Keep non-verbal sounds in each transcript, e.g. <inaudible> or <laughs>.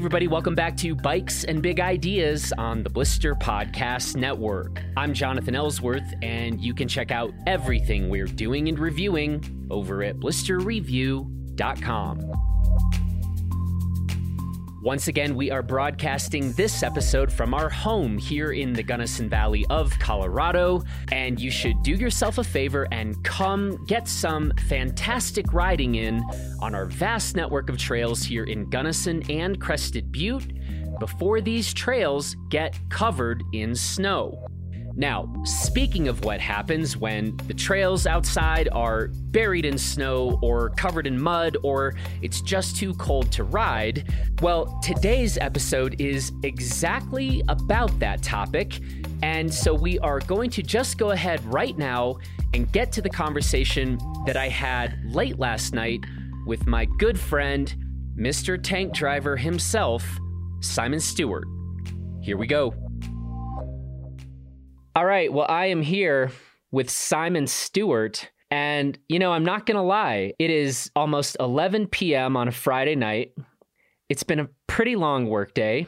everybody, welcome back to Bikes and Big Ideas on the Blister Podcast Network. I'm Jonathan Ellsworth, and you can check out everything we're doing and reviewing over at blisterreview.com. Once again, we are broadcasting this episode from our home here in the Gunnison Valley of Colorado. And you should do yourself a favor and come get some fantastic riding in on our vast network of trails here in Gunnison and Crested Butte before these trails get covered in snow. Now, speaking of what happens when the trails outside are buried in snow or covered in mud or it's just too cold to ride, well, today's episode is exactly about that topic. And so we are going to just go ahead right now and get to the conversation that I had late last night with my good friend, Mr. Tank Driver himself, Simon Stewart. Here we go. All right. Well, I am here with Simon Stewart. And, you know, I'm not going to lie, it is almost 11 p.m. on a Friday night. It's been a pretty long workday.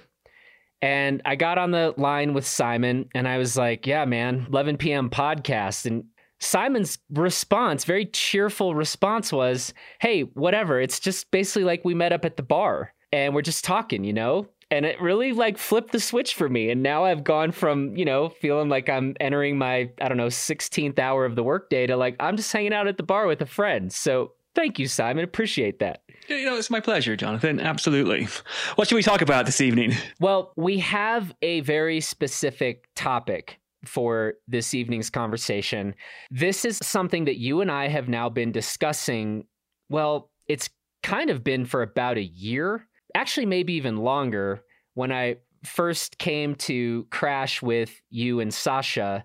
And I got on the line with Simon and I was like, yeah, man, 11 p.m. podcast. And Simon's response, very cheerful response was, hey, whatever. It's just basically like we met up at the bar and we're just talking, you know? And it really like flipped the switch for me. And now i've gone from you know feeling like i'm entering my i don't know 16th hour of the workday to like i'm just hanging out at the bar with a friend. So thank you simon. Appreciate that. You know it's my pleasure jonathan. Absolutely. What should we talk about this evening? Well we have a very specific topic for this evening's conversation. This is something that you and i have now been discussing. Well it's kind of been for about a year actually maybe even longer when I first came to crash with you and Sasha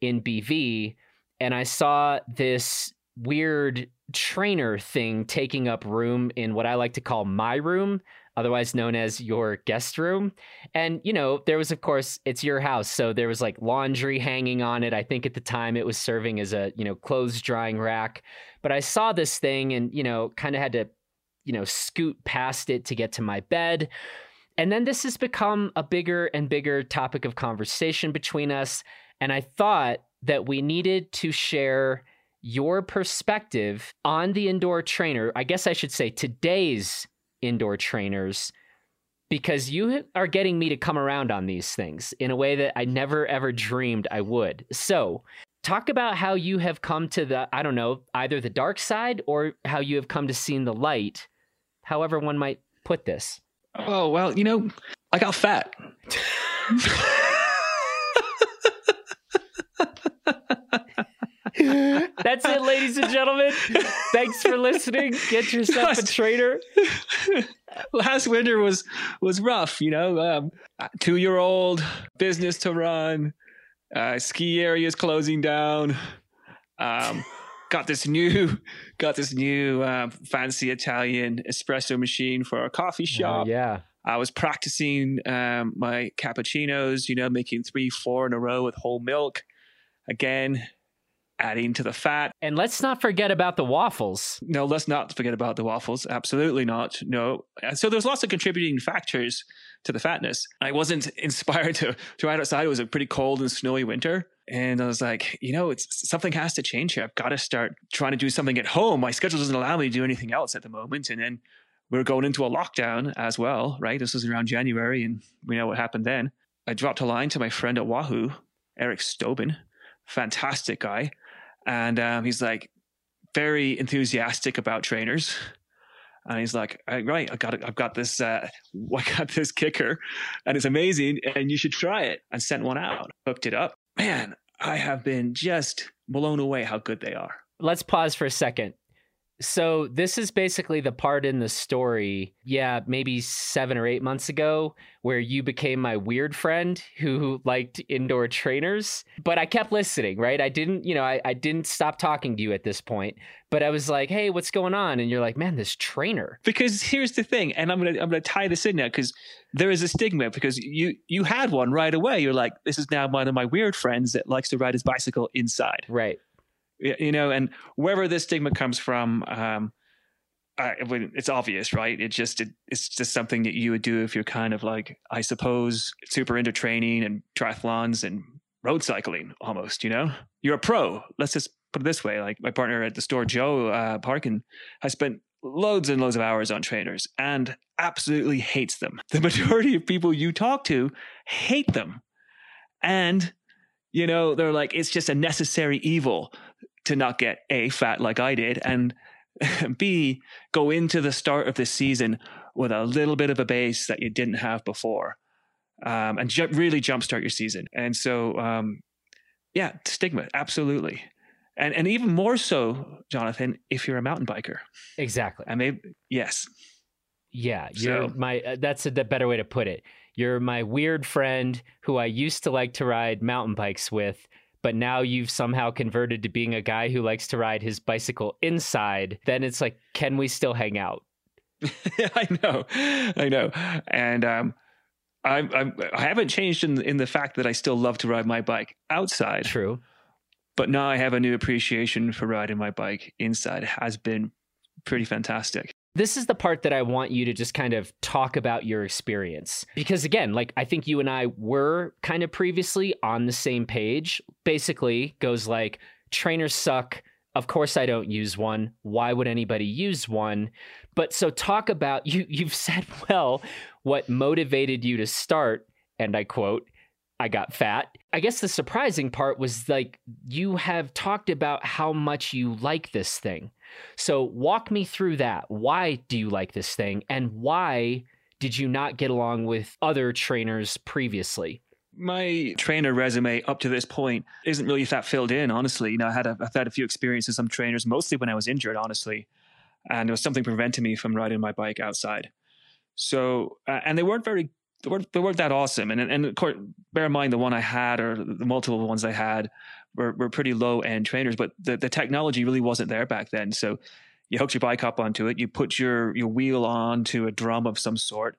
in BV and I saw this weird trainer thing taking up room in what I like to call my room, otherwise known as your guest room. And, you know, there was, of course, it's your house. So there was like laundry hanging on it. I think at the time it was serving as a, you know, clothes drying rack. But I saw this thing and, you know, kind of had to you know, scoot past it to get to my bed. And then this has become a bigger and bigger topic of conversation between us. And I thought that we needed to share your perspective on the indoor trainer. I guess I should say today's indoor trainers, because you are getting me to come around on these things in a way that I never ever dreamed I would. So talk about how you have come to the, I don't know, either the dark side or how you have come to seeing the light however one might put this. Oh, well, you know, I got fat. That's it, ladies and gentlemen. Thanks for listening. Get yourself a trainer. <laughs> Last winter was was rough, you know. Um, two year old business to run, uh, ski areas closing down. Um, got this new <laughs> got this new uh, fancy Italian espresso machine for our coffee oh, shop. Uh, yeah. I was practicing um, my cappuccinos, you know, making three, four in a row with whole milk. Again, adding to the fat. And let's not forget about the waffles. No, let's not forget about the waffles. Absolutely not. No. So there's lots of contributing factors to the fatness. I wasn't <laughs> inspired to, to ride outside. It was a pretty cold and snowy winter. And I was like, you know, it's something has to change here. I've got to start trying to do something at home. My schedule doesn't allow me to do anything else at the moment. And then we are going into a lockdown as well, right? This was around January, and we know what happened then. I dropped a line to my friend at Wahoo, Eric Stobin, fantastic guy, and um, he's like very enthusiastic about trainers. And he's like, right, I got, I've got this, uh, <laughs> I got this KICKR, and it's amazing, and you should try it. And sent one out, hooked it up, man, I have been just blown away how good they are. Let's pause for a second. So, this is basically the part in the story, yeah, maybe seven or eight months ago, where you became my weird friend who liked indoor trainers. But I kept listening, right? I didn't, you know, I, I didn't stop talking to you at this point. But I was like, hey, what's going on? And you're like, man, this trainer. Because here's the thing, and I'm gonna I'm gonna tie this in now because there is a stigma because you you had one right away. You're like, this is now one of my weird friends that likes to ride his bicycle inside. Right you know, and wherever this stigma comes from, um, I, it's obvious, right? It just it, it's just something that you would do if you're kind of like, I suppose, super into training and triathlons and road cycling, almost. You know, you're a pro. Let's just put it this way: like my partner at the store, Joe uh, Parkin, has spent loads and loads of hours on trainers and absolutely hates them. The <laughs> majority of people you talk to hate them, and you know they're like, it's just a necessary evil to not get a fat like I did, and <laughs> B, go into the start of the season with a little bit of a base that you didn't have before, um, and ju- really jumpstart your season. And so, um, yeah, stigma, absolutely. And and even more so, Jonathan, if you're a mountain biker. Exactly. I mean, yes. Yeah, you're so, my. Uh, that's a, the better way to put it. You're my weird friend who I used to like to ride mountain bikes with, but now you've somehow converted to being a guy who likes to ride his bicycle inside, then it's like, can we still hang out? <laughs> I know, I know, and um, I, I'm, I haven't changed in in the fact that I still love to ride my bike outside. True, but now I have a new appreciation for riding my bike inside. It has been pretty fantastic. This is the part that I want you to just kind of talk about your experience. Because again, like I think you and I were kind of previously on the same page. Basically, goes like trainers suck. Of course I don't use one. Why would anybody use one? But so talk about <laughs> you you've said well what motivated you to start and I quote I got fat. I guess the surprising part was like you have talked about how much you like this thing. So walk me through that. Why do you like this thing and why did you not get along with other trainers previously? My trainer resume up to this point isn't really that filled in, honestly. You know, I had a, I've had a few experiences with some trainers, mostly when I was injured, honestly, and there was something preventing me from riding my bike outside. So, uh, and they weren't very they weren't, they weren't that awesome. And and of course, bear in mind the one I had or the multiple ones I had were, were pretty low end trainers, but the, the technology really wasn't there back then. So you hooked your bike up onto it, you put your your wheel onto a drum of some sort,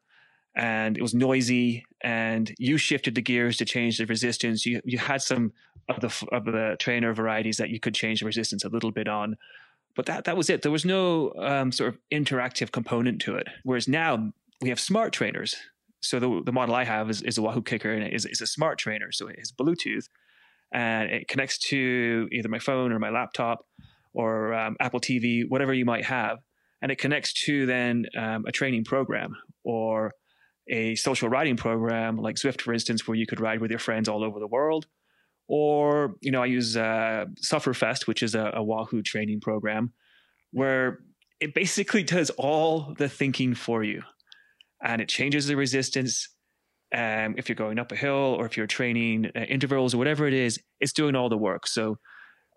and it was noisy. And you shifted the gears to change the resistance. You you had some of the of the trainer varieties that you could change the resistance a little bit on, but that that was it. There was no um, sort of interactive component to it. Whereas now we have smart trainers so the, the model I have is, is a Wahoo KICKR and it is, is a smart trainer. So it has Bluetooth and it connects to either my phone or my laptop or um, Apple TV, whatever you might have. And it connects to then um, a training program or a social riding program like Zwift, for instance, where you could ride with your friends all over the world. Or, you know, I use uh, Sufferfest, which is a, a Wahoo training program where it basically does all the thinking for you and it changes the resistance. Um, if you're going up a hill or if you're training uh, intervals or whatever it is, it's doing all the work. So,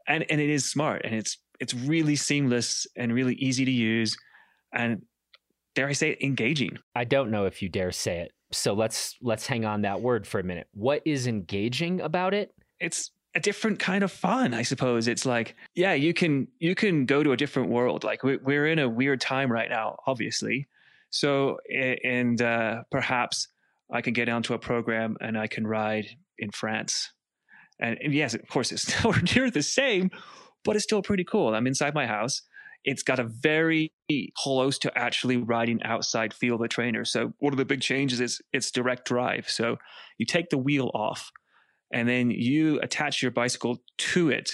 and and it is smart and it's it's really seamless and really easy to use, and dare I say it, engaging. I don't know if you dare say it. So let's let's hang on that word for a minute. What is engaging about it? It's a different kind of fun, I suppose. It's like, yeah, you can you can go to a different world. Like we're in a weird time right now, obviously, so, and uh, perhaps I can get onto a program and I can ride in France. And, yes, of course, it's <laughs> nowhere near the same, but it's still pretty cool. I'm inside my house. It's got a very close to actually riding outside feel of the trainer. So one of the big changes is it's direct drive. So you take the wheel off and then you attach your bicycle to it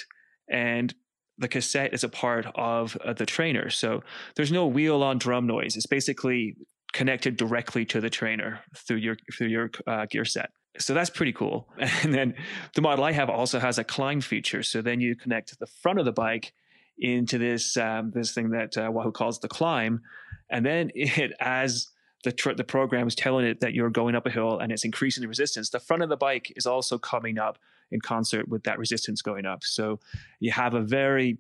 and the cassette is a part of uh, the trainer. So there's no wheel on drum noise. It's basically connected directly to the trainer through your through your uh, gear set. So that's pretty cool. <laughs> And then the model I have also has a climb feature. So then you connect the front of the bike into this um, this thing that uh, Wahoo calls the climb, and then <laughs> it as the tr- the program is telling it that you're going up a hill and it's increasing the resistance. The front of the bike is also coming up in concert with that resistance going up. So you have a very,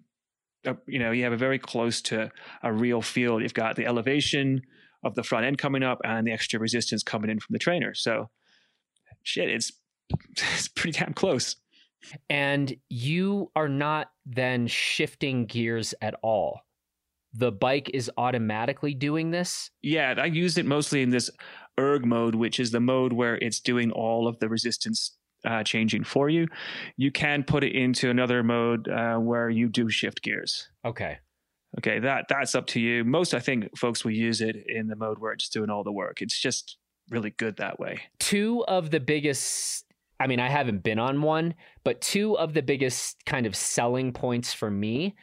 uh, you know, you have a very close to a real field. You've got the elevation of the front end coming up and the extra resistance coming in from the trainer. So shit, it's <laughs> it's pretty damn close. And you are not then shifting gears at all. The bike is automatically doing this? Yeah, I use it mostly in this erg mode, which is the mode where it's doing all of the resistance uh, changing for you. You can put it into another mode uh, where you do shift gears. Okay. Okay, that that's up to you. Most I think folks will use it in the mode where it's doing all the work. It's just really good that way. Two of the biggest I mean, I haven't been on one, but two of the biggest kind of selling points for me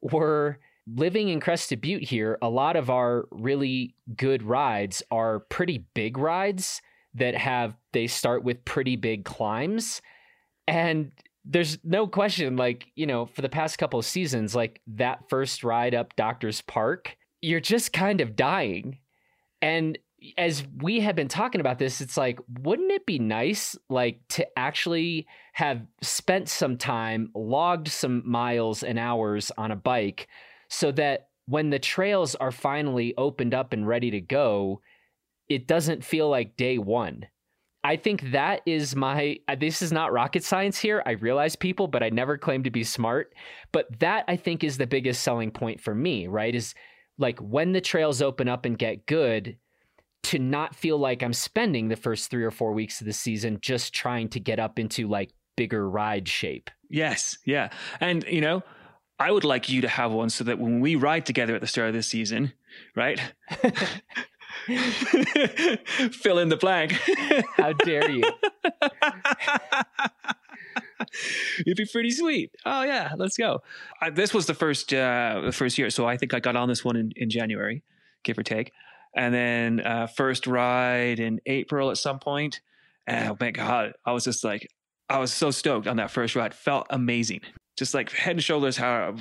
were living in Crested Butte here. A lot of our really good rides are pretty big rides that have, they start with pretty big climbs. And there's no question, like, you know, for the past couple of seasons, like that first ride up Doctor's Park, you're just kind of dying. And as we have been talking about this, it's like, wouldn't it be nice, like, to actually have spent some time, logged some miles and hours on a bike so that when the trails are finally opened up and ready to go, it doesn't feel like day one. I think that is my. Uh, this is not rocket science here. I realize people, but I never claim to be smart. But that I think is the biggest selling point for me, right? Is like when the trails open up and get good, to not feel like I'm spending the first three or four weeks of the season just trying to get up into like bigger ride shape. Yes. Yeah. And, you know, I would like you to have one so that when we ride together at the start of this season, right? <laughs> <laughs> Fill in the blank. <laughs> How dare you? <laughs> It'd be pretty sweet. Oh yeah, let's go. Uh, this was the first uh, the first year, so I think I got on this one in, in January, give or take, and then uh, first ride in April at some point. And oh my god, I was just like, I was so stoked on that first ride. Felt amazing, just like head and shoulders how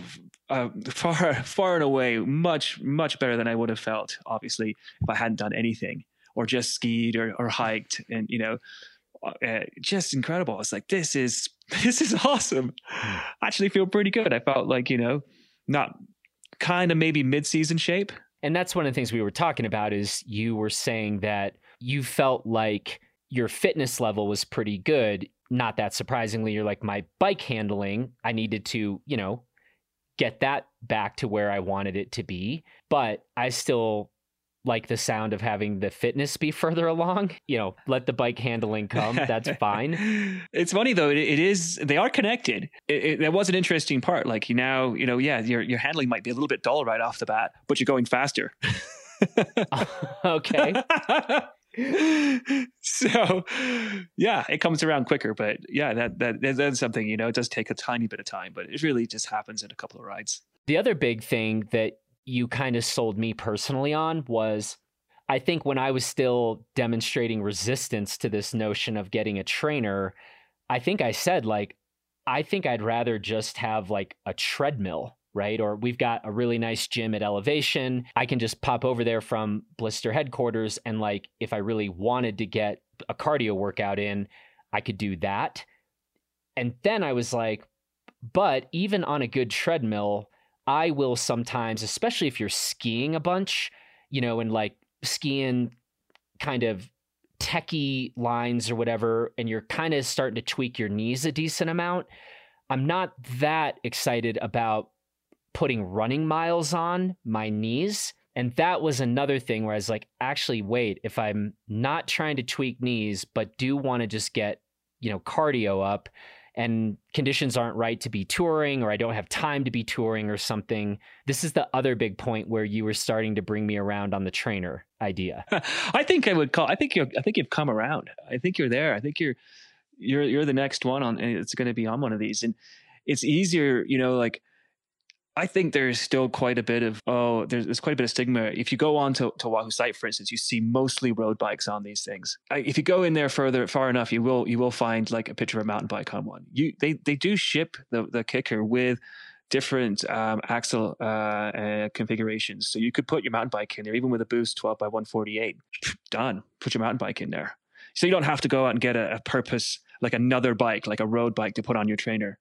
uh, far <laughs> far and away much much better than I would have felt. Obviously, if I hadn't done anything or just skied or, or hiked, and you know, uh, just incredible. It's like this is <laughs> this is awesome. I actually feel pretty good. I felt like you know, not kind of maybe mid season shape. And that's one of the things we were talking about is you were saying that you felt like your fitness level was pretty good. Not that surprisingly, you're like my bike handling, I needed to, you know, get that back to where I wanted it to be, but I still like the sound of having the fitness be <laughs> further along. You know, let the bike handling come. That's <laughs> fine. it's funny though. It, it is. They are connected. It, it, that was an interesting part. Like you now, you know, yeah, your your handling might be a little bit dull right off the bat, but you're going faster. <laughs> okay. <laughs> so yeah it comes around quicker but yeah that, that that's something you know it does take a tiny bit of time but it really just happens in a couple of rides. The other big thing that you kind of sold me personally on was I think when I was still demonstrating resistance to this notion of getting a trainer, I think I said, like, I think I'd rather just have like a treadmill, right? Or we've got a really nice gym at elevation. I can just pop over there from Blister headquarters. And like, if I really wanted to get a cardio workout in, I could do that. And then I was like, but even on a good treadmill, I will sometimes, especially if you're skiing a bunch, you know, and like skiing kind of techie lines or whatever, and you're kind of starting to tweak your knees a decent amount. I'm not that excited about putting running miles on my knees. And that was another thing where I was like, actually, wait, if I'm not trying to tweak knees, but do want to just get, you know, cardio up, and conditions aren't right to be touring or I don't have time to be touring or something. This is the other big point where you were starting to bring me around on the trainer idea. <laughs> I think I would call I think you I think you've come around. I think you're there. I think you're you're you're the next one on it's going to be on one of these and it's easier, you know, like I think there's still quite a bit of oh, there's, there's quite a bit of stigma. If you go on to, to Wahoo site, for instance, you see mostly road bikes on these things. If you go in there further far enough, you will you will find like a picture of a mountain bike on one. You they they do ship the the KICKR with different um, axle uh, uh, configurations. So you could put your mountain bike in there, even with a boost 12 by 148. Done. Put your mountain bike in there. So you don't have to go out and get a, a purpose like another bike, like a road bike to put on your trainer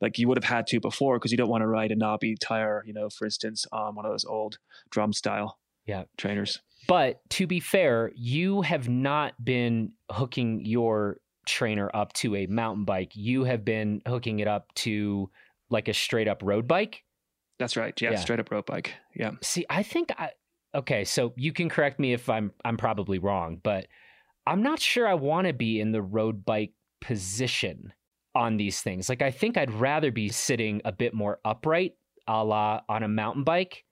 like you would have had to before because you don't want to ride a knobby tire, you know, for instance, on one of those old drum style yeah trainers. But to be fair, you have not been hooking your trainer up to a mountain bike. You have been hooking it up to like a straight up road bike. That's right. Yeah, yeah. straight up road bike. Yeah. See, I think I okay, so you can correct me if I'm I'm probably wrong, but I'm not sure I want to be in the road bike position on these things. Like I think I'd rather be sitting a bit more upright, a la on a mountain bike,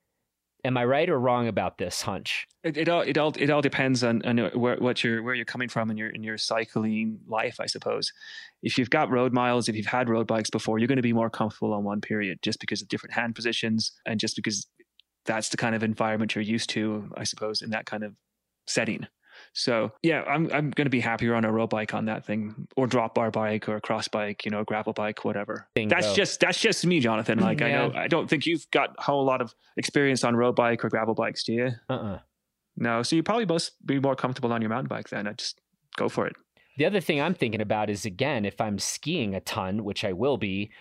Am I right or wrong about this hunch? It, it all it all it all depends on, on uh, where what you're where you're coming from in your in your cycling life, I suppose. If you've got road miles, if you've had road bikes before, you're going to be more comfortable on one period just because of different hand positions and just because that's the kind of environment you're used to, I suppose, in that kind of setting. So yeah, I'm I'm going to be happier on a road bike on that thing, or drop bar bike, or a cross bike, you know, gravel bike, whatever. Bingo. That's just that's just me, Jonathan. Like I know I don't think you've got a whole lot of experience on road bike or gravel bikes, do you? Uh-uh. No, so you probably both be more comfortable on your mountain bike then. I just go for it. The other thing I'm thinking about is again, if I'm skiing a ton, which I will be,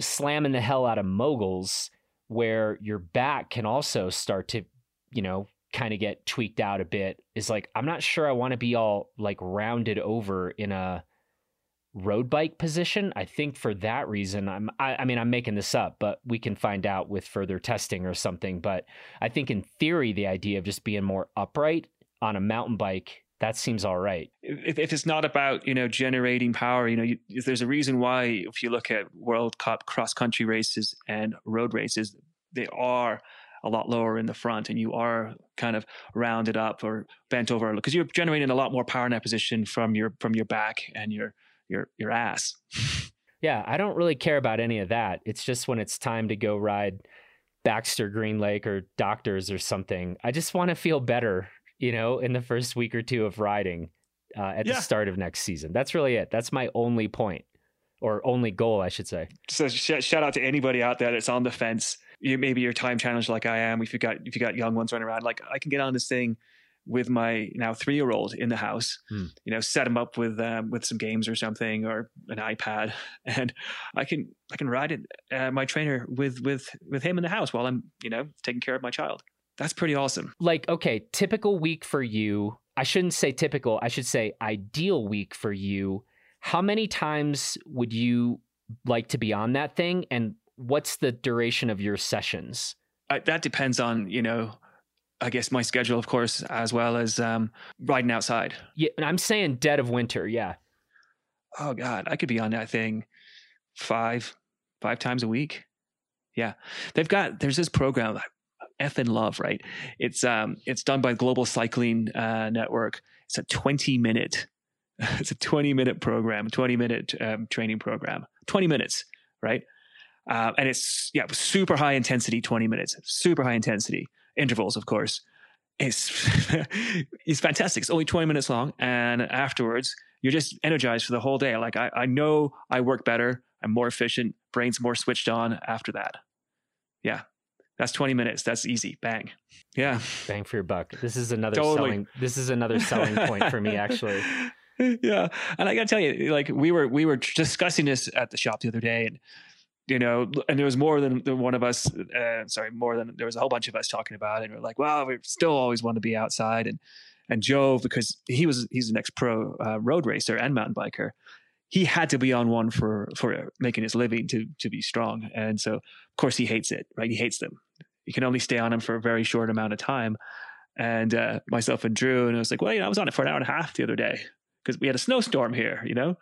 slamming the hell out of moguls, where your back can also start to, you know, kind of get tweaked out a bit, is like, I'm not sure I want to be all like rounded over in a road bike position. I think for that reason, I'm, I, I mean, I'm making this up, but we can find out with further testing or something. But I think in theory, the idea of just being more upright on a mountain bike, that seems all right. If, if it's not about you know generating power, you know, you, there's a reason why if you look at World Cup cross country races and road races, they are a lot lower in the front, and you are kind of rounded up or bent over because you're generating a lot more power in that position from your from your back and your your your ass. <laughs> Yeah, I don't really care about any of that. It's just when it's time to go ride Baxter Green Lake or Doctors or something. I just want to feel better, you know, in the first week or two of riding uh, at Yeah. the start of next season. That's really it. That's my only point or only goal, I should say. So sh- shout out to anybody out there that's on the fence. You maybe you're time challenged like I am. If you got if you got young ones running around, like I can get on this thing with my now three year old in the house. Hmm. You know, set him up with um, with some games or something or an iPad, <laughs> and I can I can ride it uh, my trainer with with with him in the house while I'm you know taking care of my child. That's pretty awesome. Like, okay, typical week for you. I shouldn't say typical, I should say ideal week for you. How many times would you like to be on that thing? And what's the duration of your sessions? I, that depends on you know. I guess my schedule, of course, as well as um, riding outside. Yeah, and I'm saying dead of winter. Yeah. oh god i could be on that thing five five times a week yeah they've got there's this program F and love right it's um it's done by global cycling uh, network it's a 20 minute <laughs> it's a 20 minute program 20 minute um, training program 20 minutes right uh, and it's yeah super high intensity 20 minutes super high intensity intervals of course it's <laughs> it's fantastic it's only 20 minutes long and afterwards you're just energized for the whole day. Like I, I know I work better. I'm more efficient. Brain's more switched on after that. Yeah. That's 20 minutes. That's easy. Bang. Yeah. Bang for your buck. This is another Totally. selling. This is another selling point for me, <laughs> actually. yeah. And I gotta tell you, like we were we were discussing this at the shop the other day and you know, and there was more than, one of us. Uh, sorry, more than there was a whole bunch of us talking about it. And we're like, well, we still always want to be outside. And and Joe, because he was he's an ex pro uh, road racer and mountain biker, he had to be on one for for making his living to to be strong. And so, of course, he hates it. Right? He hates them. You can only stay on them for a very short amount of time. And uh, myself and Drew, and I was like, well, you know, I was on it for an hour and a half the other day because we had a snowstorm here. You know,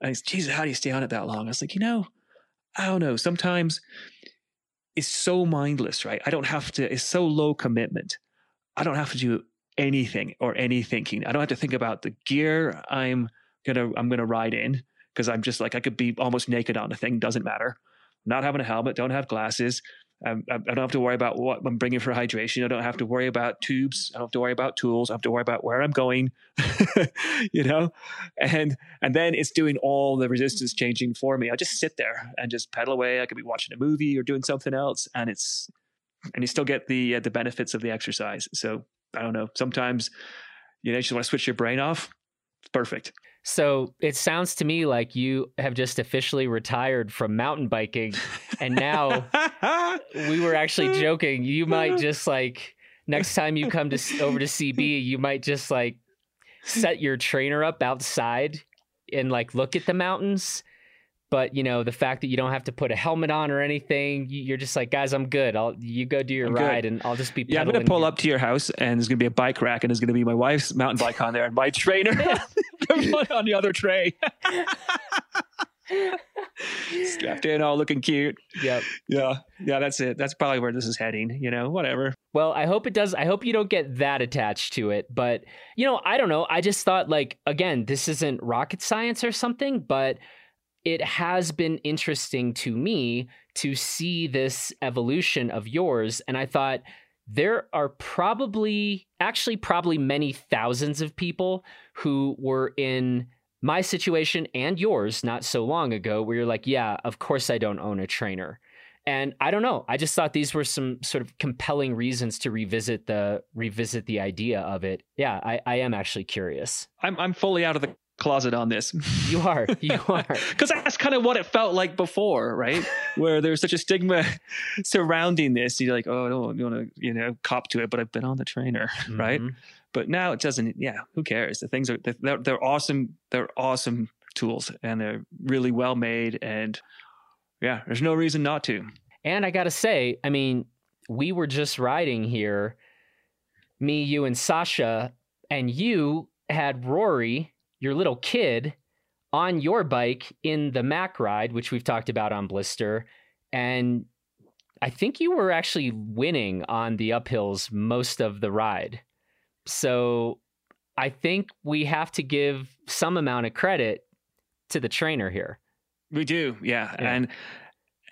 and he's, Jesus, how do you stay on it that long? I was like, you know, I don't know. Sometimes it's so mindless, right? I don't have to. It's so low commitment. I don't have to do anything or any thinking. I don't have to think about the gear I'm gonna I'm gonna ride in because I'm just like I could be almost naked on the thing. Doesn't matter. Not having a helmet. Don't have glasses. Um, I don't have to worry about what I'm bringing for hydration. I don't have to worry about tubes. I don't have to worry about tools. I have to worry about where I'm going. <laughs> you know, and and then it's doing all the resistance changing for me. I just sit there and just pedal away. I could be watching a movie or doing something else, and it's and you still get the uh, the benefits of the exercise. So I don't know. Sometimes you know you just want to switch your brain off. It's perfect. So it sounds to me like you have just officially retired from mountain biking, and now we were actually joking. You might just like next time you come to over to CB, you might just like set your trainer up outside and like look at the mountains. But you know the fact that you don't have to put a helmet on or anything, you- you're just like, guys, I'm good. I'll you go do your I'm good. ride, and I'll just be. Yeah, I'm gonna pull here." up to your house, and there's gonna be a bike rack, and there's gonna be my wife's mountain bike on there, and my trainer <laughs> <laughs> on the other tray. <laughs> Strapped in, all looking cute. Yep. Yeah. Yeah, that's it. That's probably where this is heading. You know, whatever. Well, I hope it does. I hope you don't get that attached to it. But, you know, I don't know. I just thought, like, again, this isn't rocket science or something, but it has been interesting to me to see this evolution of yours. And I thought, there are probably, actually, probably many thousands of people who were in my situation and yours not so long ago where you're like, yeah, of course I don't own a trainer. And I don't know. I just thought these were some sort of compelling reasons to revisit the revisit the idea of it. Yeah, I, I am actually curious. I'm I'm fully out of the closet on this. You are. You <laughs> are. Because that's kind of what it felt like before, right? <laughs> Where there's such a stigma surrounding this. You're like, oh, I don't want to, you know, cop to it, but I've been on the trainer, mm-hmm. right? But now it doesn't. Yeah, who cares? The things are they're, they're awesome. They're awesome tools, and they're really well made. And yeah, there's no reason not to. And I gotta say, I mean, we were just riding here, me, you, and Sasha, and you had Rory, your little kid, on your bike in the Mac ride, which we've talked about on Blister, and I think you were actually winning on the uphills most of the ride. So I think we have to give some amount of credit to the trainer here. We do, yeah. yeah. And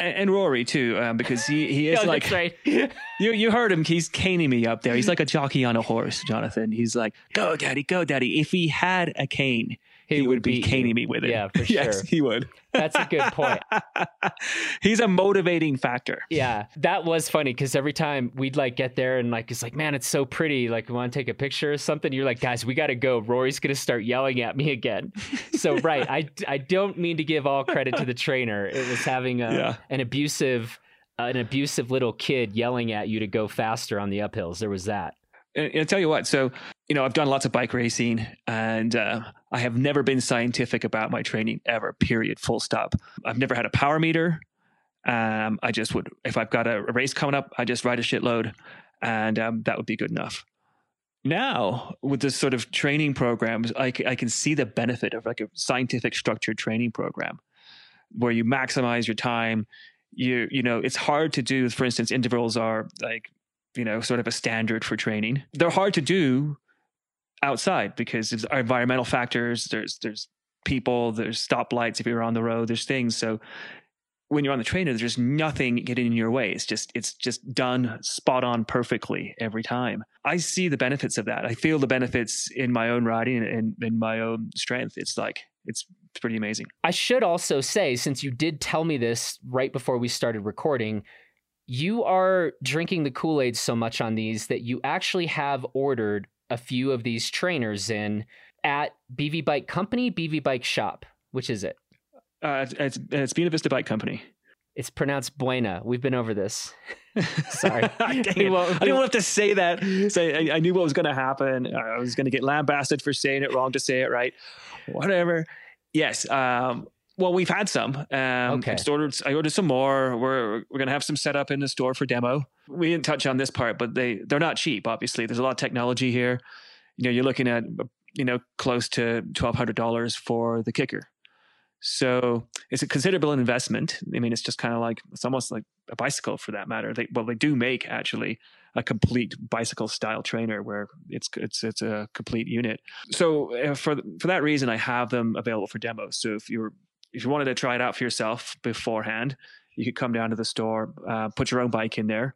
and Rory too, um, because he, he is <laughs> like right. <laughs> you you heard him. He's caning me up there. He's like a jockey on a horse, Jonathan. He's like, "Go, daddy, go, daddy." If he had a cane, he, he would, would, be caning me with it. Yeah, for <laughs> sure. yes, he would. That's a good point. <laughs> He's a motivating factor. Yeah, that was funny because every time we'd like get there and like it's like, man, it's so pretty. Like, we want to take a picture or something. You're like, guys, we got to go. Rory's gonna start yelling at me again. So <laughs> right, I I don't mean to give all credit to the trainer. It was having a, yeah. an abusive. Uh, an abusive little kid yelling at you to go faster on the uphills. There was that. And I'll tell you what. So, you know, I've done lots of bike racing, and uh, I have never been scientific about my training ever. Period. Full stop. I've never had a power meter. Um, I just would, if I've got a, race coming up, I just ride a shitload, and um, that would be good enough. Now, with this sort of training programs, I, I can see the benefit of like a scientific structured training program where you maximize your time. You, you know, it's hard to do. For instance, intervals are like you know, sort of a standard for training. They're hard to do outside because there's environmental factors. There's there's people. There's stoplights if you're on the road. There's things. So when you're on the trainer, there's just nothing getting in your way. It's just it's just done spot on perfectly every time. I see the benefits of that. I feel the benefits in my own riding and in my own strength. It's like it's pretty amazing. I should also say, since you did tell me this right before we started recording, you are drinking the Kool Aid so much on these that you actually have ordered a few of these trainers in at BV Bike Company, BV Bike Shop. Which is it? Uh, it's it's Buena Vista Bike Company. It's pronounced Buena. We've been over this. <laughs> Sorry, <laughs> I didn't have to say that. Say I, I knew what was going to happen. I was going to get lambasted for saying it wrong to say it right. Whatever. Yes. Um, well, we've had some. Um, okay. I ordered, I ordered some more. We're we're gonna have some set up in the store for demo. We didn't touch on this part, but they they're not cheap. Obviously, there's a lot of technology here. You know, you're looking at you know close to twelve hundred dollars for the KICKR. So it's a considerable investment. I mean, it's just kind of like it's almost like a bicycle for that matter. They well, they do make actually a complete bicycle style trainer where it's it's it's a complete unit. So uh, for for that reason, I have them available for demos. So if you're if you wanted to try it out for yourself beforehand, you could come down to the store, uh, put your own bike in there,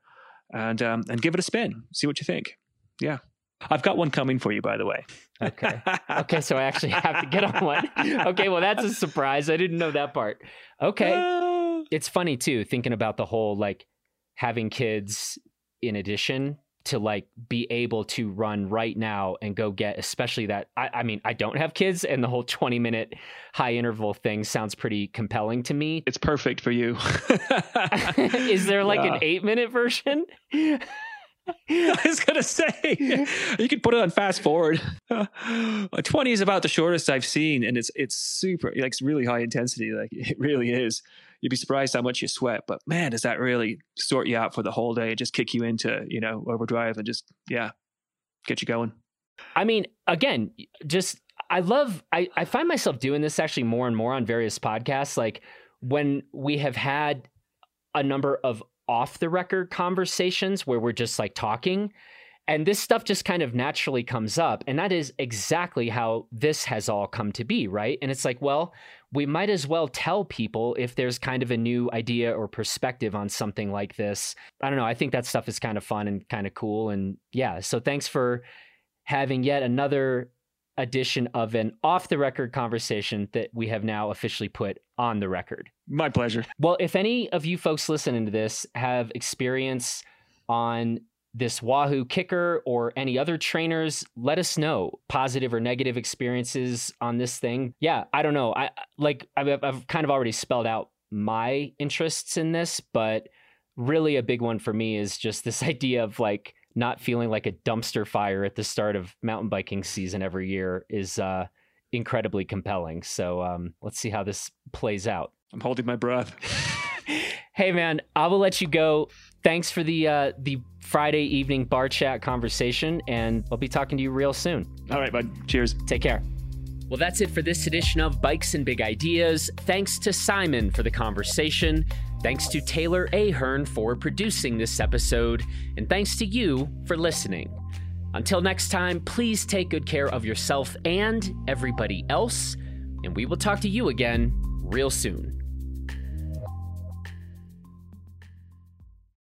and um, and give it a spin. See what you think. Yeah. I've got one coming for you, by the way. okay. <laughs> Okay. So I actually have to get on one. Okay. Well, that's a surprise. I didn't know that part. Okay. Uh, it's funny too, thinking about the whole like having kids in addition to like be able to run right now and go get especially that I, I, mean i don't have kids and the whole 20 minute high interval thing sounds pretty compelling to me it's perfect for you <laughs> is there like yeah. an eight minute version <laughs> I was gonna say you could put it on fast forward. Twenty is about the shortest I've seen, and it's it's super like it's really high intensity. Like it really is you'd be surprised how much you sweat. But man, does that really sort you out for the whole day? and Just kick you into, you know, overdrive and just, yeah, get you going. I mean, again, just I love I, I find myself doing this actually more and more on various podcasts. Like when we have had a number of off the record conversations where we're just like talking and this stuff just kind of naturally comes up and that is exactly how this has all come to be right and it's like well we might as well tell people if there's kind of a new idea or perspective on something like this i don't know i think that stuff is kind of fun and kind of cool and yeah so thanks for having yet another edition of an off the record conversation that we have now officially put on the record. My pleasure. Well, if any of you folks listening to this have experience on this Wahoo KICKR or any other trainers, let us know positive or negative experiences on this thing. Yeah, I don't know. I like I've, I've kind of already spelled out my interests in this, but really a big one for me is just this <laughs> idea of like not feeling like a dumpster fire at the start of mountain biking season every year is uh, incredibly compelling. So um, let's see how this plays out. I'm holding my breath. <laughs> hey man, I will let you go. Thanks for the uh, the Friday evening bar chat conversation, and I'll be talking to you real soon. All right, bud. Cheers. Take care. Well, that's it for this edition of Bikes and Big Ideas. Thanks to Simon for the conversation. Thanks to Taylor Ahern for producing this episode. And thanks to you for listening. Until next time, please take good care of yourself and everybody else. And we will talk to you again real soon.